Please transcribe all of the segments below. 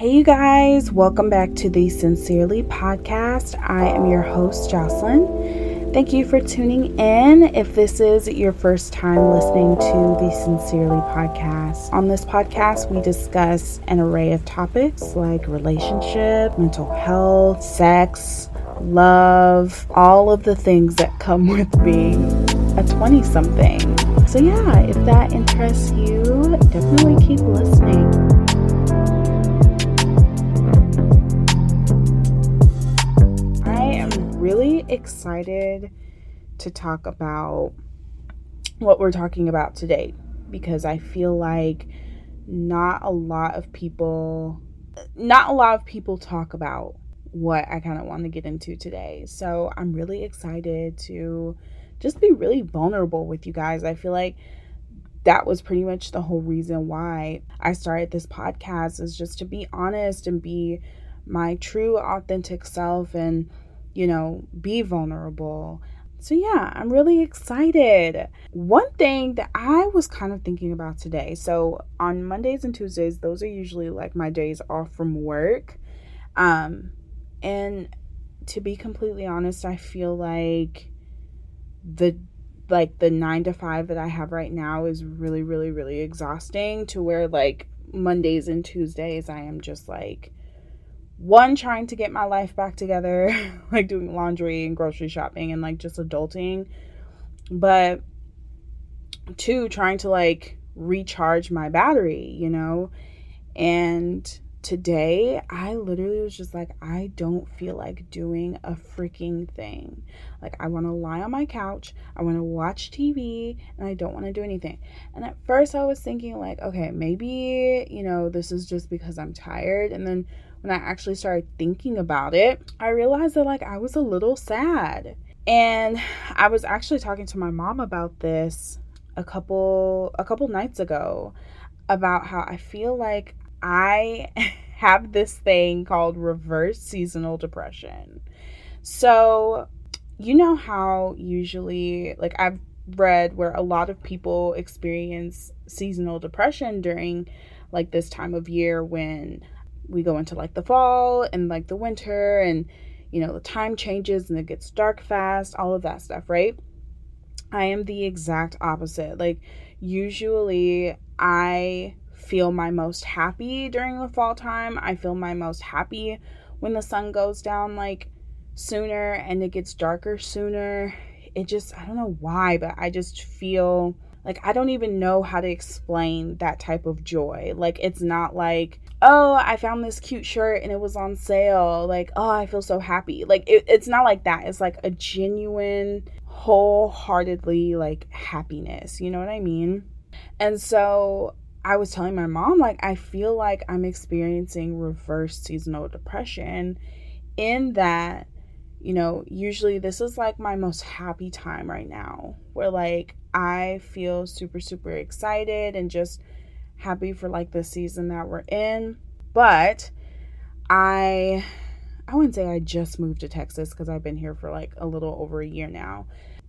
Hey, you guys, welcome back to the Sincerely podcast. I am your host, Jocelynn. Thank you for tuning in. If this is your first time listening to the Sincerely podcast, on this podcast, we discuss an array of topics like relationship, mental health, sex, love, all of the things that come with being a 20 something. So, yeah, if that interests you, definitely keep listening. Excited to talk about what we're talking about today because I feel like not a lot of people not a lot of people talk about what I kind of want to get into today. So, I'm really excited to just be really vulnerable with you guys. I feel like that was pretty much the whole reason why I started this podcast is just to be honest and be my true authentic self and you know, be vulnerable. So, yeah, I'm really excited. One thing that I was kind of thinking about today so, on Mondays and Tuesdays, those are usually like my days off from work. Um, and to be completely honest, I feel like the like the 9 to 5 that I have right now is really really really exhausting to where like Mondays and Tuesdays I am just like one trying to get my life back together like doing laundry and grocery shopping and like just adulting but two trying to like recharge my battery you know and today I literally was just like I don't feel like doing a freaking thing. Like I want to lie on my couch, I want to watch TV, and I don't want to do anything. And at first I was thinking like, okay, maybe, you know, this is just because I'm tired and then when I actually started thinking about it, I realized that like I was a little sad. And I was actually talking to my mom about this a couple a couple nights ago about how I feel like I have this thing called reverse seasonal depression. So, you know how usually like I've read where a lot of people experience seasonal depression during like this time of year when we go into like the fall and like the winter and you know the time changes and it gets dark fast all of that stuff right? I am the exact opposite. Like usually i feel my most happy during the fall time. I feel my most happy when the sun goes down like sooner and it gets darker sooner. It just i don't know why but i just feel like I don't even know how to explain that type of joy. Like it's not like, oh, I found this cute shirt and it was on sale. Like, oh, I feel so happy. Like it, it's not like that. It's like a genuine, wholeheartedly like happiness. You know what I mean? And so I was telling my mom, like, I feel like I'm experiencing reverse seasonal depression in that, you know, usually this is like my most happy time right now, where like I feel super, super excited and just happy for like the season that we're in. But I I wouldn't say I just moved to Texas because I've been here for like a little over a year now.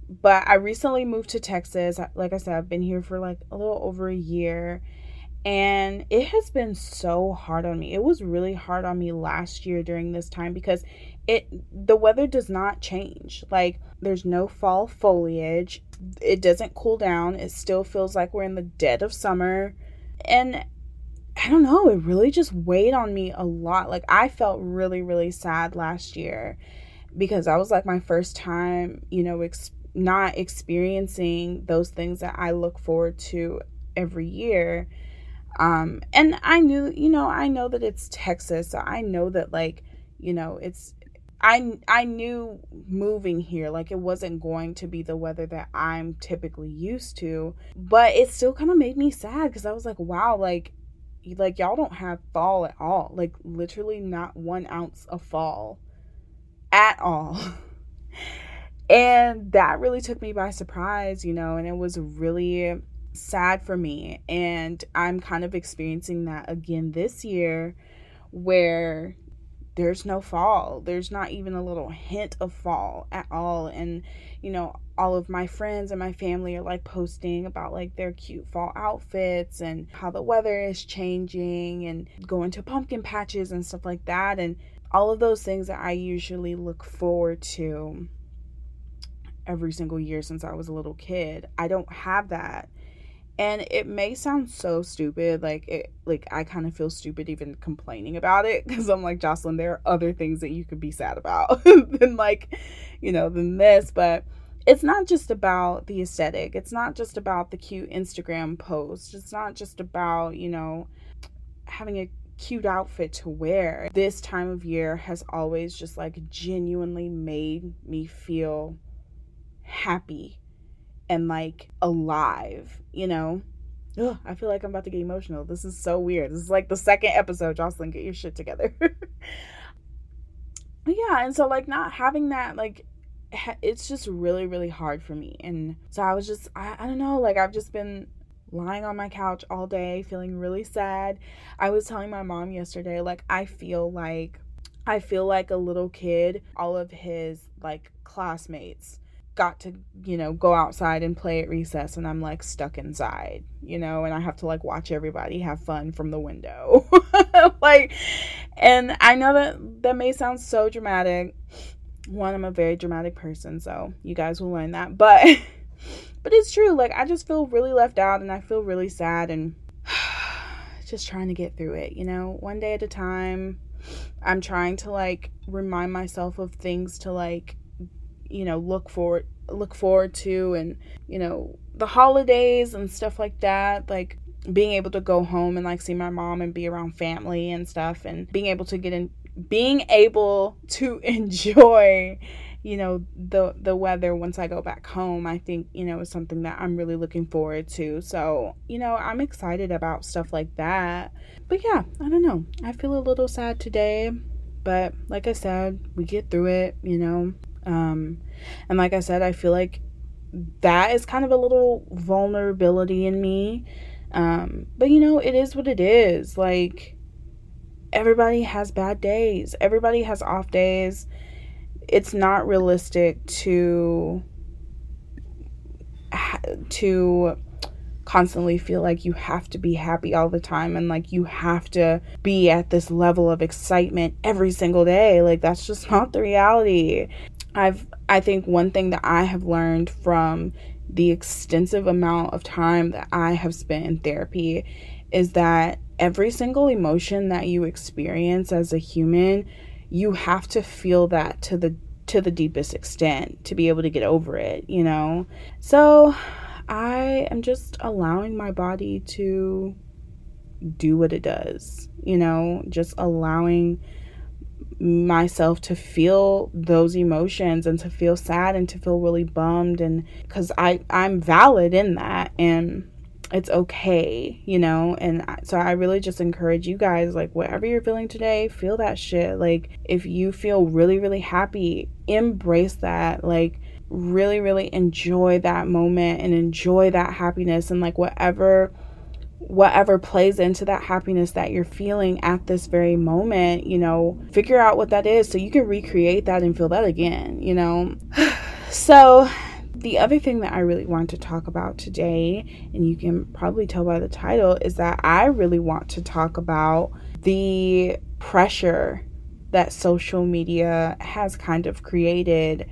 But I recently moved to Texas. Like I said, I've been here for like a little over a year. And it has been so hard on me. It was really hard on me last year during this time because it the weather does not change. Like there's no fall foliage. It doesn't cool down. It still feels like we're in the dead of summer. And I don't know, it really just weighed on me a lot. Like I felt really really sad last year because that was like my first time, you know, ex- not experiencing those things that I look forward to every year. Um and I knew, you know, I know that it's Texas, so I know that like, you know, it's I I knew moving here like it wasn't going to be the weather that I'm typically used to, but it still kind of made me sad cuz I was like, wow, like like y'all don't have fall at all. Like literally not 1 ounce of fall at all. and that really took me by surprise, you know, and it was really sad for me and I'm kind of experiencing that again this year where there's no fall. There's not even a little hint of fall at all. And, you know, all of my friends and my family are like posting about like their cute fall outfits and how the weather is changing and going to pumpkin patches and stuff like that. And all of those things that I usually look forward to every single year since I was a little kid. I don't have that and it may sound so stupid like it like i kind of feel stupid even complaining about it because i'm like jocelynn there are other things that you could be sad about than like you know than this. But it's not just about the aesthetic. It's not just about the cute instagram post. It's not just about you know having a cute outfit to wear. This time of year has always just like genuinely made me feel happy and like alive, you know? Ugh, I feel like I'm about to get emotional. This is so weird. This is like the second episode. Jocelynn, get your shit together. yeah, and so like not having that, like, it's just really, really hard for me. And so I was just, I, I don't know, like, I've just been lying on my couch all day, feeling really sad. I was telling my mom yesterday, like, I feel like, I feel like a little kid, all of his like classmates got to, you know, go outside and play at recess and I'm like stuck inside, you know, and I have to like watch everybody have fun from the window. like and I know that that may sound so dramatic. One, I'm a very dramatic person, so you guys will learn that. But but it's true. Like I just feel really left out and I feel really sad and just trying to get through it, you know, one day at a time. I'm trying to like remind myself of things to like you know look forward look forward to and you know the holidays and stuff like that like being able to go home and like see my mom and be around family and stuff and being able to get in being able to enjoy you know the the weather once I go back home I think you know is something that I'm really looking forward to. So you know I'm excited about stuff like that. But yeah I don't know. I feel a little sad today but like I said we get through it you know um, and like I said, I feel like that is kind of a little vulnerability in me. Um, but you know, it is what it is. Like, everybody has bad days, everybody has off days. It's not realistic to to constantly feel like you have to be happy all the time and like you have to be at this level of excitement every single day. Like that's just not the reality. I've I think one thing that I have learned from the extensive amount of time that I have spent in therapy is that every single emotion that you experience as a human, you have to feel that to the to the deepest extent to be able to get over it, you know? So, I am just allowing my body to do what it does, you know, just allowing myself to feel those emotions and to feel sad and to feel really bummed and cuz I I'm valid in that and it's okay, you know? And so I really just encourage you guys like whatever you're feeling today, feel that shit. Like if you feel really really happy, embrace that. Like really really enjoy that moment and enjoy that happiness and like whatever whatever plays into that happiness that you're feeling at this very moment, you know, figure out what that is so you can recreate that and feel that again, you know. so, the other thing that I really want to talk about today, and you can probably tell by the title, is that I really want to talk about the pressure that social media has kind of created.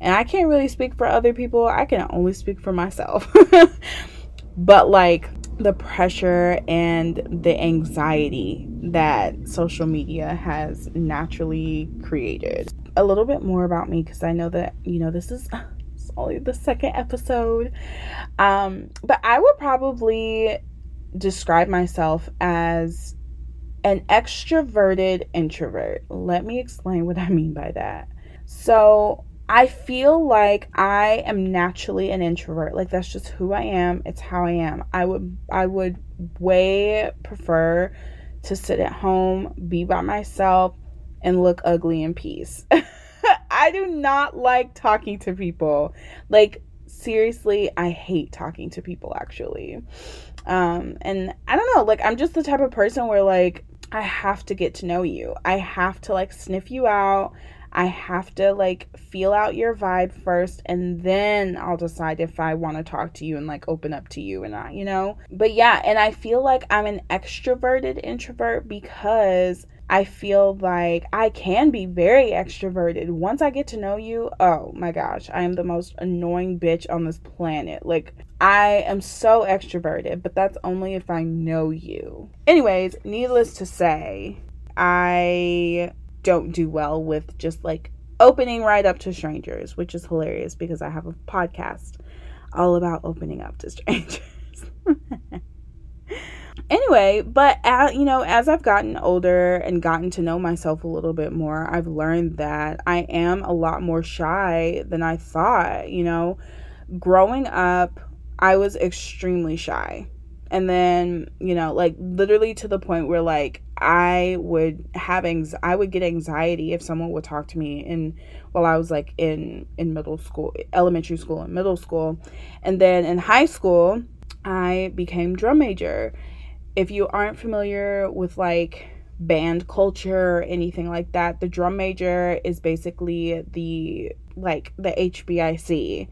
And I can't really speak for other people, I can only speak for myself. but like the pressure and the anxiety that social media has naturally created. A little bit more about me because I know that, you know, this is only the second episode. Um, but I would probably describe myself as an extroverted introvert. Let me explain what I mean by that. So, I feel like I am naturally an introvert. Like that's just who I am. It's how I am. I would I would way prefer to sit at home, be by myself and look ugly in peace. I do not like talking to people. Like seriously, I hate talking to people actually. Um and I don't know, like I'm just the type of person where like I have to get to know you. I have to like sniff you out. I have to like feel out your vibe first and then I'll decide if I want to talk to you and like open up to you and I, you know? But yeah, and I feel like I'm an extroverted introvert because I feel like I can be very extroverted. Once I get to know you, oh my gosh, I am the most annoying bitch on this planet. Like, I am so extroverted, but that's only if I know you. Anyways, needless to say, I don't do well with just like opening right up to strangers, which is hilarious because I have a podcast all about opening up to strangers. anyway, but at, you know, as I've gotten older and gotten to know myself a little bit more, I've learned that I am a lot more shy than I thought. You know, growing up, I was extremely shy. And then, you know, like literally to the point where like I would have I would get anxiety if someone would talk to me in while I was like in in middle school, elementary school and middle school. And then in high school, I became drum major if you aren't familiar with like band culture or anything like that, the drum major is basically the like the HBIC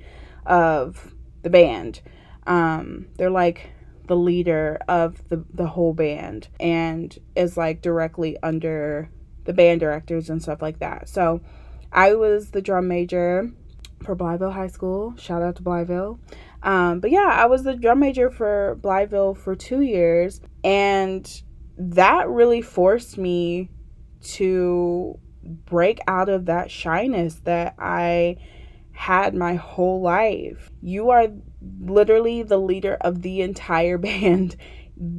of the band. Um, they're like the leader of the the whole band and is like directly under the band directors and stuff like that. So I was the drum major for Blytheville High School. Shout out to Blytheville. Um, but yeah, I was the drum major for Blytheville for two years, and that really forced me to break out of that shyness that I had my whole life. You are literally the leader of the entire band.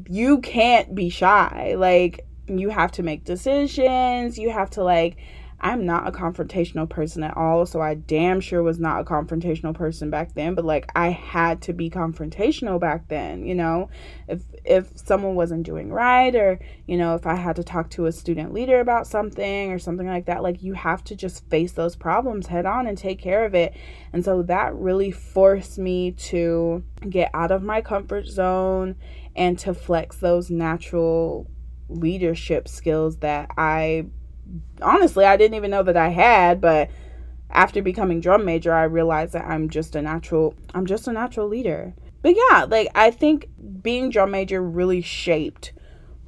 You can't be shy. Like, you have to make decisions, you have to, like, I'm not a confrontational person at all, so I damn sure was not a confrontational person back then, but like I had to be confrontational back then, you know. If if someone wasn't doing right or, you know, if I had to talk to a student leader about something or something like that, like you have to just face those problems head on and take care of it. And so that really forced me to get out of my comfort zone and to flex those natural leadership skills that I honestly I didn't even know that I had, but after becoming drum major, I realized that I'm just a natural I'm just a natural leader. But yeah, like I think being drum major really shaped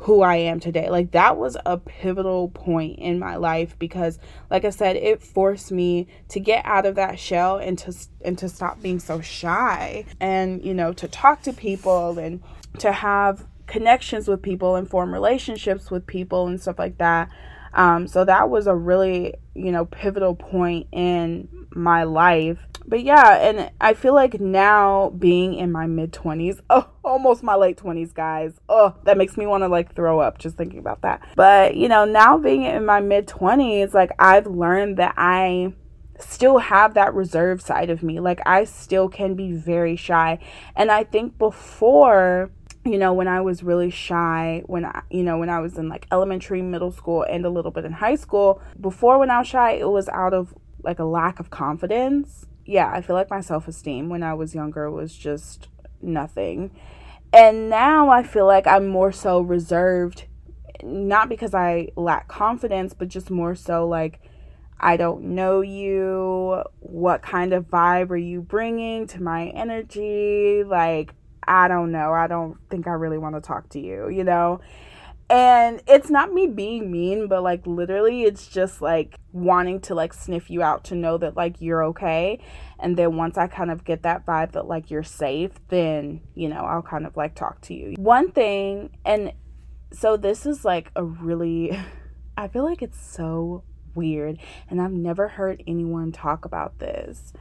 who I am today. Like that was a pivotal point in my life because like I said, it forced me to get out of that shell and to and to stop being so shy and you know, to talk to people and to have connections with people and form relationships with people and stuff like that. Um, so that was a really, you know, pivotal point in my life. But yeah, and I feel like now being in my mid 20s, oh, almost my late 20s, guys. Oh, that makes me want to like throw up just thinking about that. But, you know, now being in my mid 20s, like I've learned that I still have that reserved side of me. Like I still can be very shy. And I think before you know, when I was really shy, when I, you know, when I was in like elementary, middle school, and a little bit in high school, before when I was shy, it was out of like a lack of confidence. Yeah, I feel like my self esteem when I was younger was just nothing. And now I feel like I'm more so reserved, not because I lack confidence, but just more so like, I don't know you. What kind of vibe are you bringing to my energy? Like, I don't know. I don't think I really want to talk to you, you know? And it's not me being mean, but like literally it's just like wanting to like sniff you out to know that like you're okay. And then once I kind of get that vibe that like you're safe, then, you know, I'll kind of like talk to you. One thing, and so this is like a really, I feel like it's so weird. And I've never heard anyone talk about this.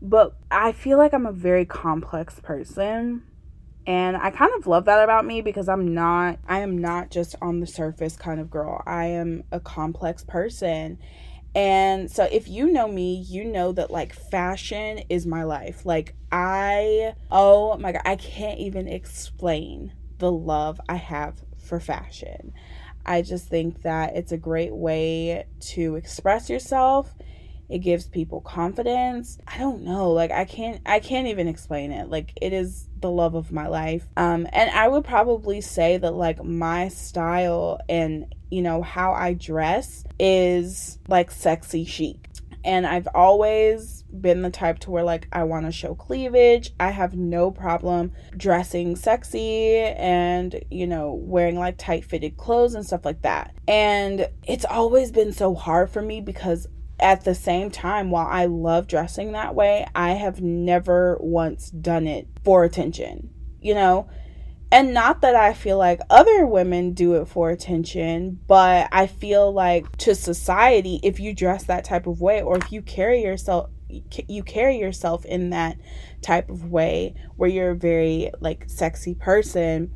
But I feel like I'm a very complex person and I kind of love that about me because I'm not I am not just on the surface kind of girl. I am a complex person. And so if you know me, you know that like fashion is my life. Like I oh my god, I can't even explain the love I have for fashion. I just think that it's a great way to express yourself It gives people confidence. I don't know. Like I can't I can't even explain it. Like it is the love of my life. Um and I would probably say that like my style and you know how I dress is like sexy chic. And I've always been the type to where like I want to show cleavage. I have no problem dressing sexy and, you know, wearing like tight fitted clothes and stuff like that. And it's always been so hard for me because at the same time, while I love dressing that way, I have never once done it for attention. You know, and not that I feel like other women do it for attention, but I feel like to society, if you dress that type of way or if you carry yourself you carry yourself in that type of way where you're a very like sexy person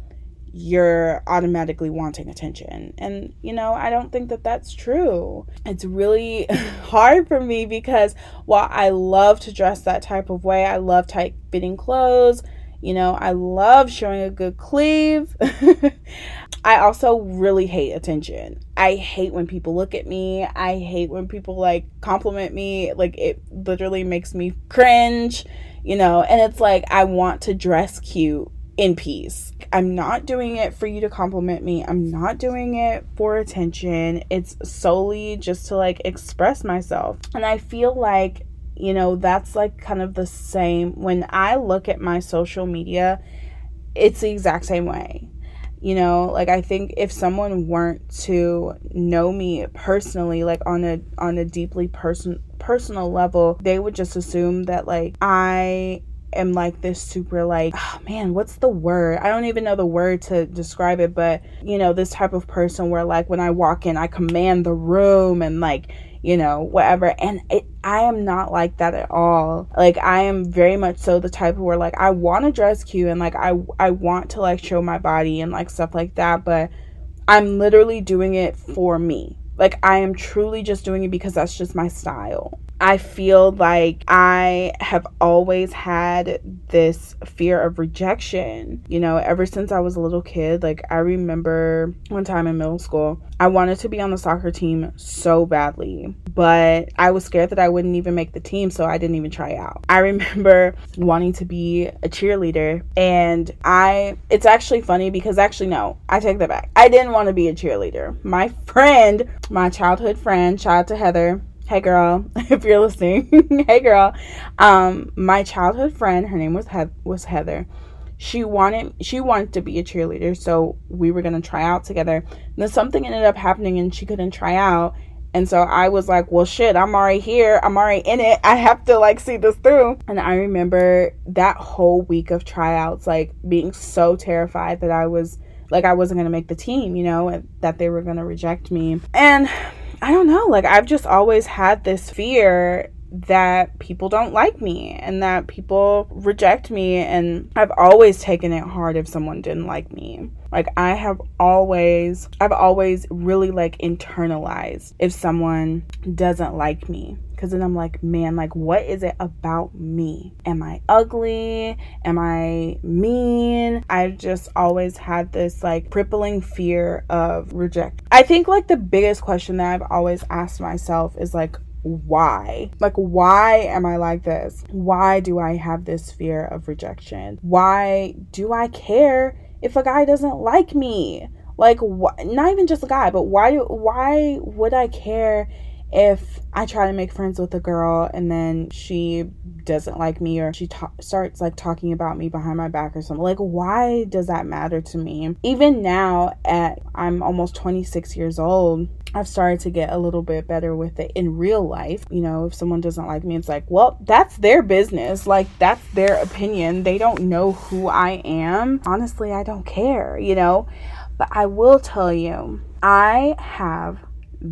you're automatically wanting attention and you know i don't think that that's true it's really hard for me because while i love to dress that type of way i love tight fitting clothes you know, I love showing a good cleave. I also really hate attention. I hate when people look at me. I hate when people like compliment me. Like it literally makes me cringe, you know, and it's like I want to dress cute in peace. I'm not doing it for you to compliment me. I'm not doing it for attention. It's solely just to like express myself. And I feel like you know, that's like kind of the same. When I look at my social media, it's the exact same way. You know, like I think if someone weren't to know me personally, like on a on a deeply person personal level, they would just assume that like I am like this super like oh man what's the word i don't even know the word to describe it but you know this type of person where like when i walk in i command the room and like you know, whatever. And it, I am not like that at all. Like I am very much so the type where like I want to dress cute and like I I want to like show my body and like stuff like that, but I'm literally doing it for me. Like I am truly just doing it because that's just my style. I feel like I have always had this fear of rejection, you know, ever since I was a little kid. Like, I remember one time in middle school, I wanted to be on the soccer team so badly, but I was scared that I wouldn't even make the team, so I didn't even try out. I remember wanting to be a cheerleader, and I, it's actually funny because actually, no, I take that back. I didn't want to be a cheerleader. My friend, my childhood friend, shout out to Heather, hey girl if you're listening. Hey girl. Um my childhood friend her name was he- was heather. She wanted she wanted to be a cheerleader so we were to try out together. And then something ended up happening and she couldn't try out. And so i was like well shit i'm already here. I'm already in it. I have to like see this through. And i remember that whole week of tryouts like being so terrified that i was like i wasn't going to make the team you know that they were going to reject me. And I don't know, like I've just always had this fear that people don't like me and that people reject me and I've always taken it hard if someone didn't like me. Like I have always I've always really like internalized if someone doesn't like me because then I'm like, man, like, what is it about me? Am I ugly? Am I mean? I've just always had this like crippling fear of rejection. I think like the biggest question that I've always asked myself is like, why? Like, why am I like this? Why do I have this fear of rejection? Why do I care if a guy doesn't like me? Like, wh- not even just a guy, but why? Why would I care if I try to make friends with a girl and then she doesn't like me or she ta- starts like talking about me behind my back or something, like why does that matter to me? Even now at I'm almost 26 years old, I've started to get a little bit better with it in real life. You know, if someone doesn't like me, it's like, well, that's their business. Like, that's their opinion. They don't know who I am. Honestly, I don't care, you know? But I will tell you, I have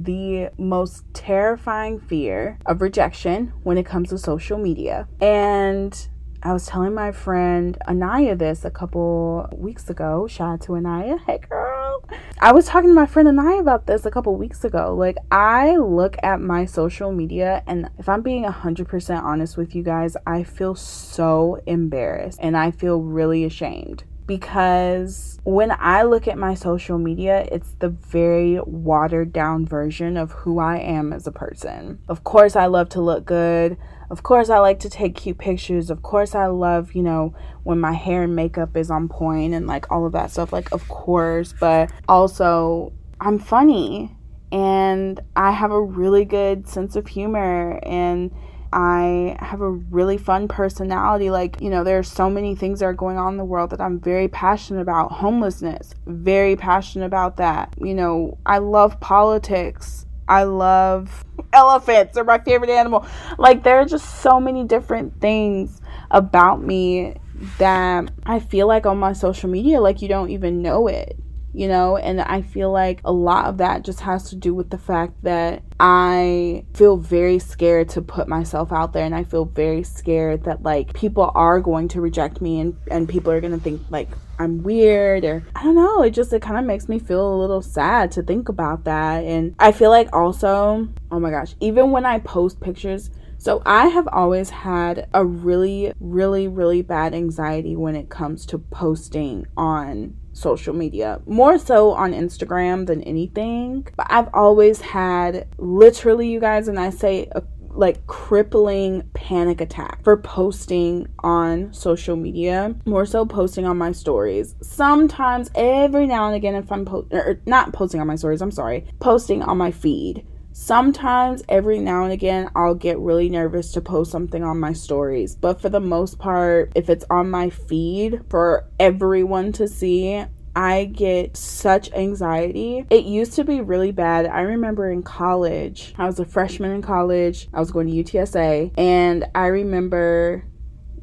the most terrifying fear of rejection when it comes to social media. And I was telling my friend Anaya this a couple weeks ago. Shout out to Anaya. Hey, girl. I was talking to my friend Anaya about this a couple weeks ago. Like, I look at my social media, and if I'm being 100% honest with you guys, I feel so embarrassed and I feel really ashamed because when I look at my social media, it's the very watered down version of who I am as a person. Of course, I love to look good. Of course, I like to take cute pictures. Of course, I love, you know, when my hair and makeup is on point and like all of that stuff. Like, of course, but also, I'm funny and I have a really good sense of humor and I have a really fun personality. Like, you know, there are so many things that are going on in the world that I'm very passionate about. Homelessness, very passionate about that. You know, I love politics. I love elephants, they're my favorite animal. Like, there are just so many different things about me that I feel like on my social media, like, you don't even know it you know? And i feel like a lot of that just has to do with the fact that i feel very scared to put myself out there and i feel very scared that like people are going to reject me and and people are going to think like i'm weird or i don't know. It just it kind of makes me feel a little sad to think about that. And i feel like also oh my gosh even when i post pictures so, I have always had a really, really, really bad anxiety when it comes to posting on social media, more so on Instagram than anything. But I've always had literally, you guys, and I say a like crippling panic attack for posting on social media more so posting on my stories sometimes every now and again if i'm po- not posting on my stories i'm sorry posting on my feed Sometimes, every now and again, I'll get really nervous to post something on my stories, but for the most part, if it's on my feed for everyone to see, I get such anxiety. It used to be really bad. I remember in college, I was a freshman in college, I was going to UTSA, and I remember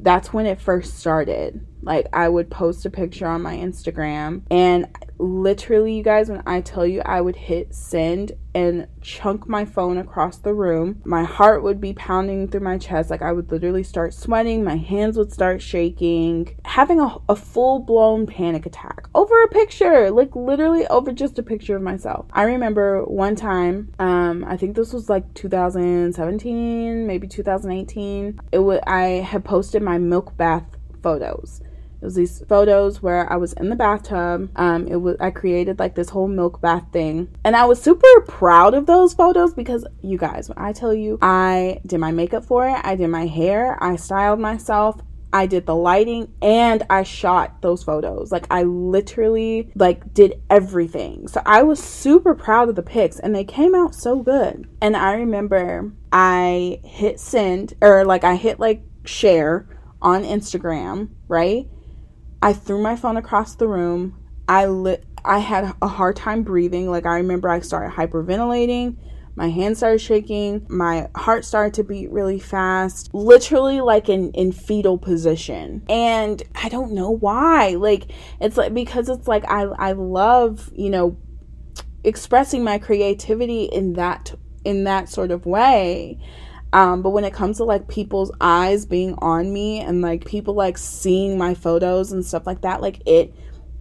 that's when it first started. Like, I would post a picture on my Instagram, and literally, you guys, when I tell you I would hit send and chunk my phone across the room, my heart would be pounding through my chest. Like, I would literally start sweating, my hands would start shaking, having a, a full blown panic attack over a picture, like, literally over just a picture of myself. I remember one time, um, I think this was like 2017, maybe 2018. It was I had posted my milk bath photos it was these photos where I was in the bathtub. Um, it was I created like this whole milk bath thing, and I was super proud of those photos because you guys, when I tell you, I did my makeup for it, I did my hair, I styled myself, I did the lighting and I shot those photos. Like I literally like did everything. So I was super proud of the pics and they came out so good. And I remember I hit send or like I hit like share on Instagram, right? I threw my phone across the room. I lit I had a hard time breathing. Like I remember I started hyperventilating. My hands started shaking. My heart started to beat really fast. Literally like in in fetal position. And I don't know why. Like it's like because it's like I I love, you know, expressing my creativity in that in that sort of way. Um, but when it comes to like people's eyes being on me and like people like seeing my photos and stuff like that, like it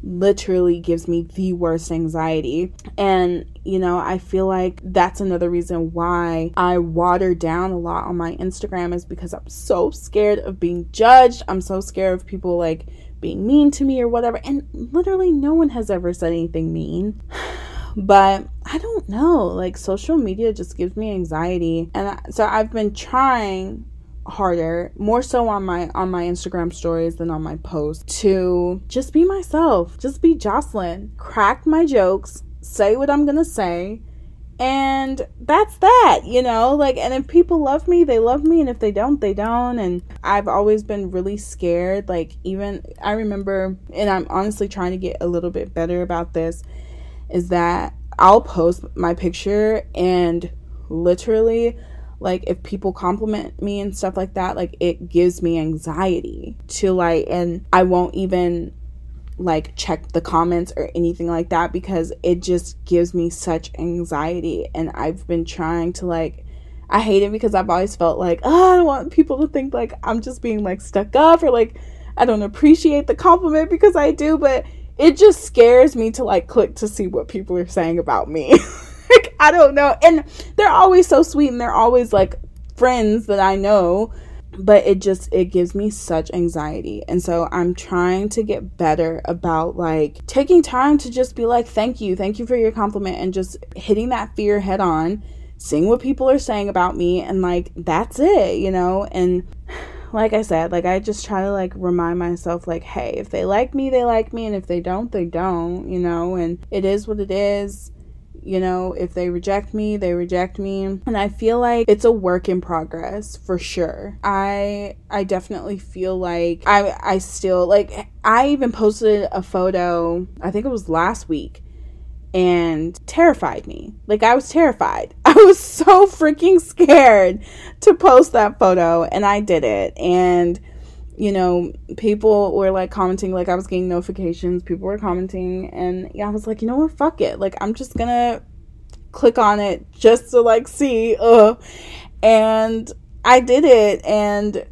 literally gives me the worst anxiety. And, you know, I feel like that's another reason why I water down a lot on my Instagram is because I'm so scared of being judged. I'm so scared of people like being mean to me or whatever. And literally, no one has ever said anything mean. but I don't know. Like social media just gives me anxiety, and so I've been trying harder more so on my on my Instagram stories than on my posts to just be myself just be Jocelynn crack my jokes say what I'm gonna say and that's that you know like and if people love me they love me and if they don't they don't and I've always been really scared like even I remember and I'm honestly trying to get a little bit better about this is that I'll post my picture and literally like if people compliment me and stuff like that like it gives me anxiety to like and I won't even like check the comments or anything like that because it just gives me such anxiety. And I've been trying to like I hate it because I've always felt like oh, I don't want people to think like I'm just being like stuck up or like I don't appreciate the compliment because I do but it just scares me to like click to see what people are saying about me. like, I don't know. And they're always so sweet and they're always like friends that I know. but it just it gives me such anxiety and so i'm trying to get better about like taking time to just be like thank you thank you for your compliment and just hitting that fear head on seeing what people are saying about me and like that's it you know and like i said like i just try to like remind myself like hey if they like me they like me and if they don't they don't you know and it is what it is. You know if they reject me they reject me. And i feel like it's a work in progress for sure. I i definitely feel like i i still like i even posted a photo i think it was last week and terrified me. Like i was terrified was so freaking scared to post that photo and i did it. And you know, people were like commenting, like I was getting notifications, people were commenting, and yeah, I was like, you know what, fuck it. Like, I'm just gonna click on it just to like see, and I did it, and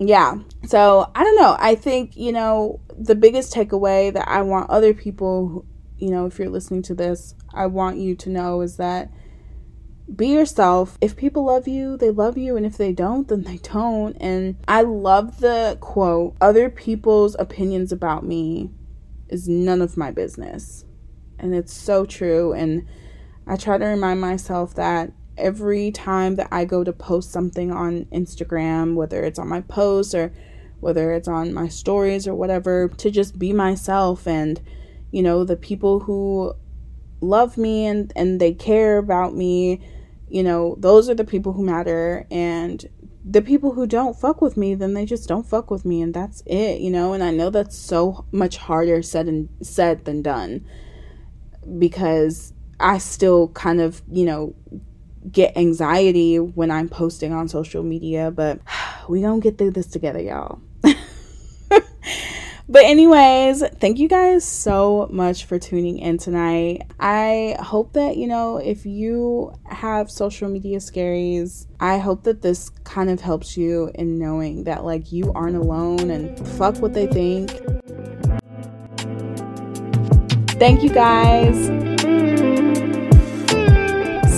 yeah, so I don't know. I think, you know, the biggest takeaway that I want other people, you know, if you're listening to this, I want you to know is that be yourself. If people love you, they love you. And if they don't, then they don't. And I love the quote other people's opinions about me is none of my business. And it's so true. And I try to remind myself that every time that I go to post something on Instagram, whether it's on my posts or whether it's on my stories or whatever, to just be myself and, you know, the people who love me and, and they care about me you know, those are the people who matter. And the people who don't fuck with me, then they just don't fuck with me. And that's it, you know? And I know that's so much harder said and said than done because I still kind of, you know, get anxiety when I'm posting on social media, but we gonna get through this together, y'all. But, anyways, thank you guys so much for tuning in tonight. I hope that, you know, if you have social media scaries, I hope that this kind of helps you in knowing that, like, you aren't alone and fuck what they think. Thank you guys.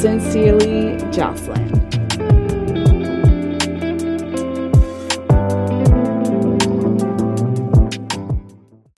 Sincerely, Jocelynn.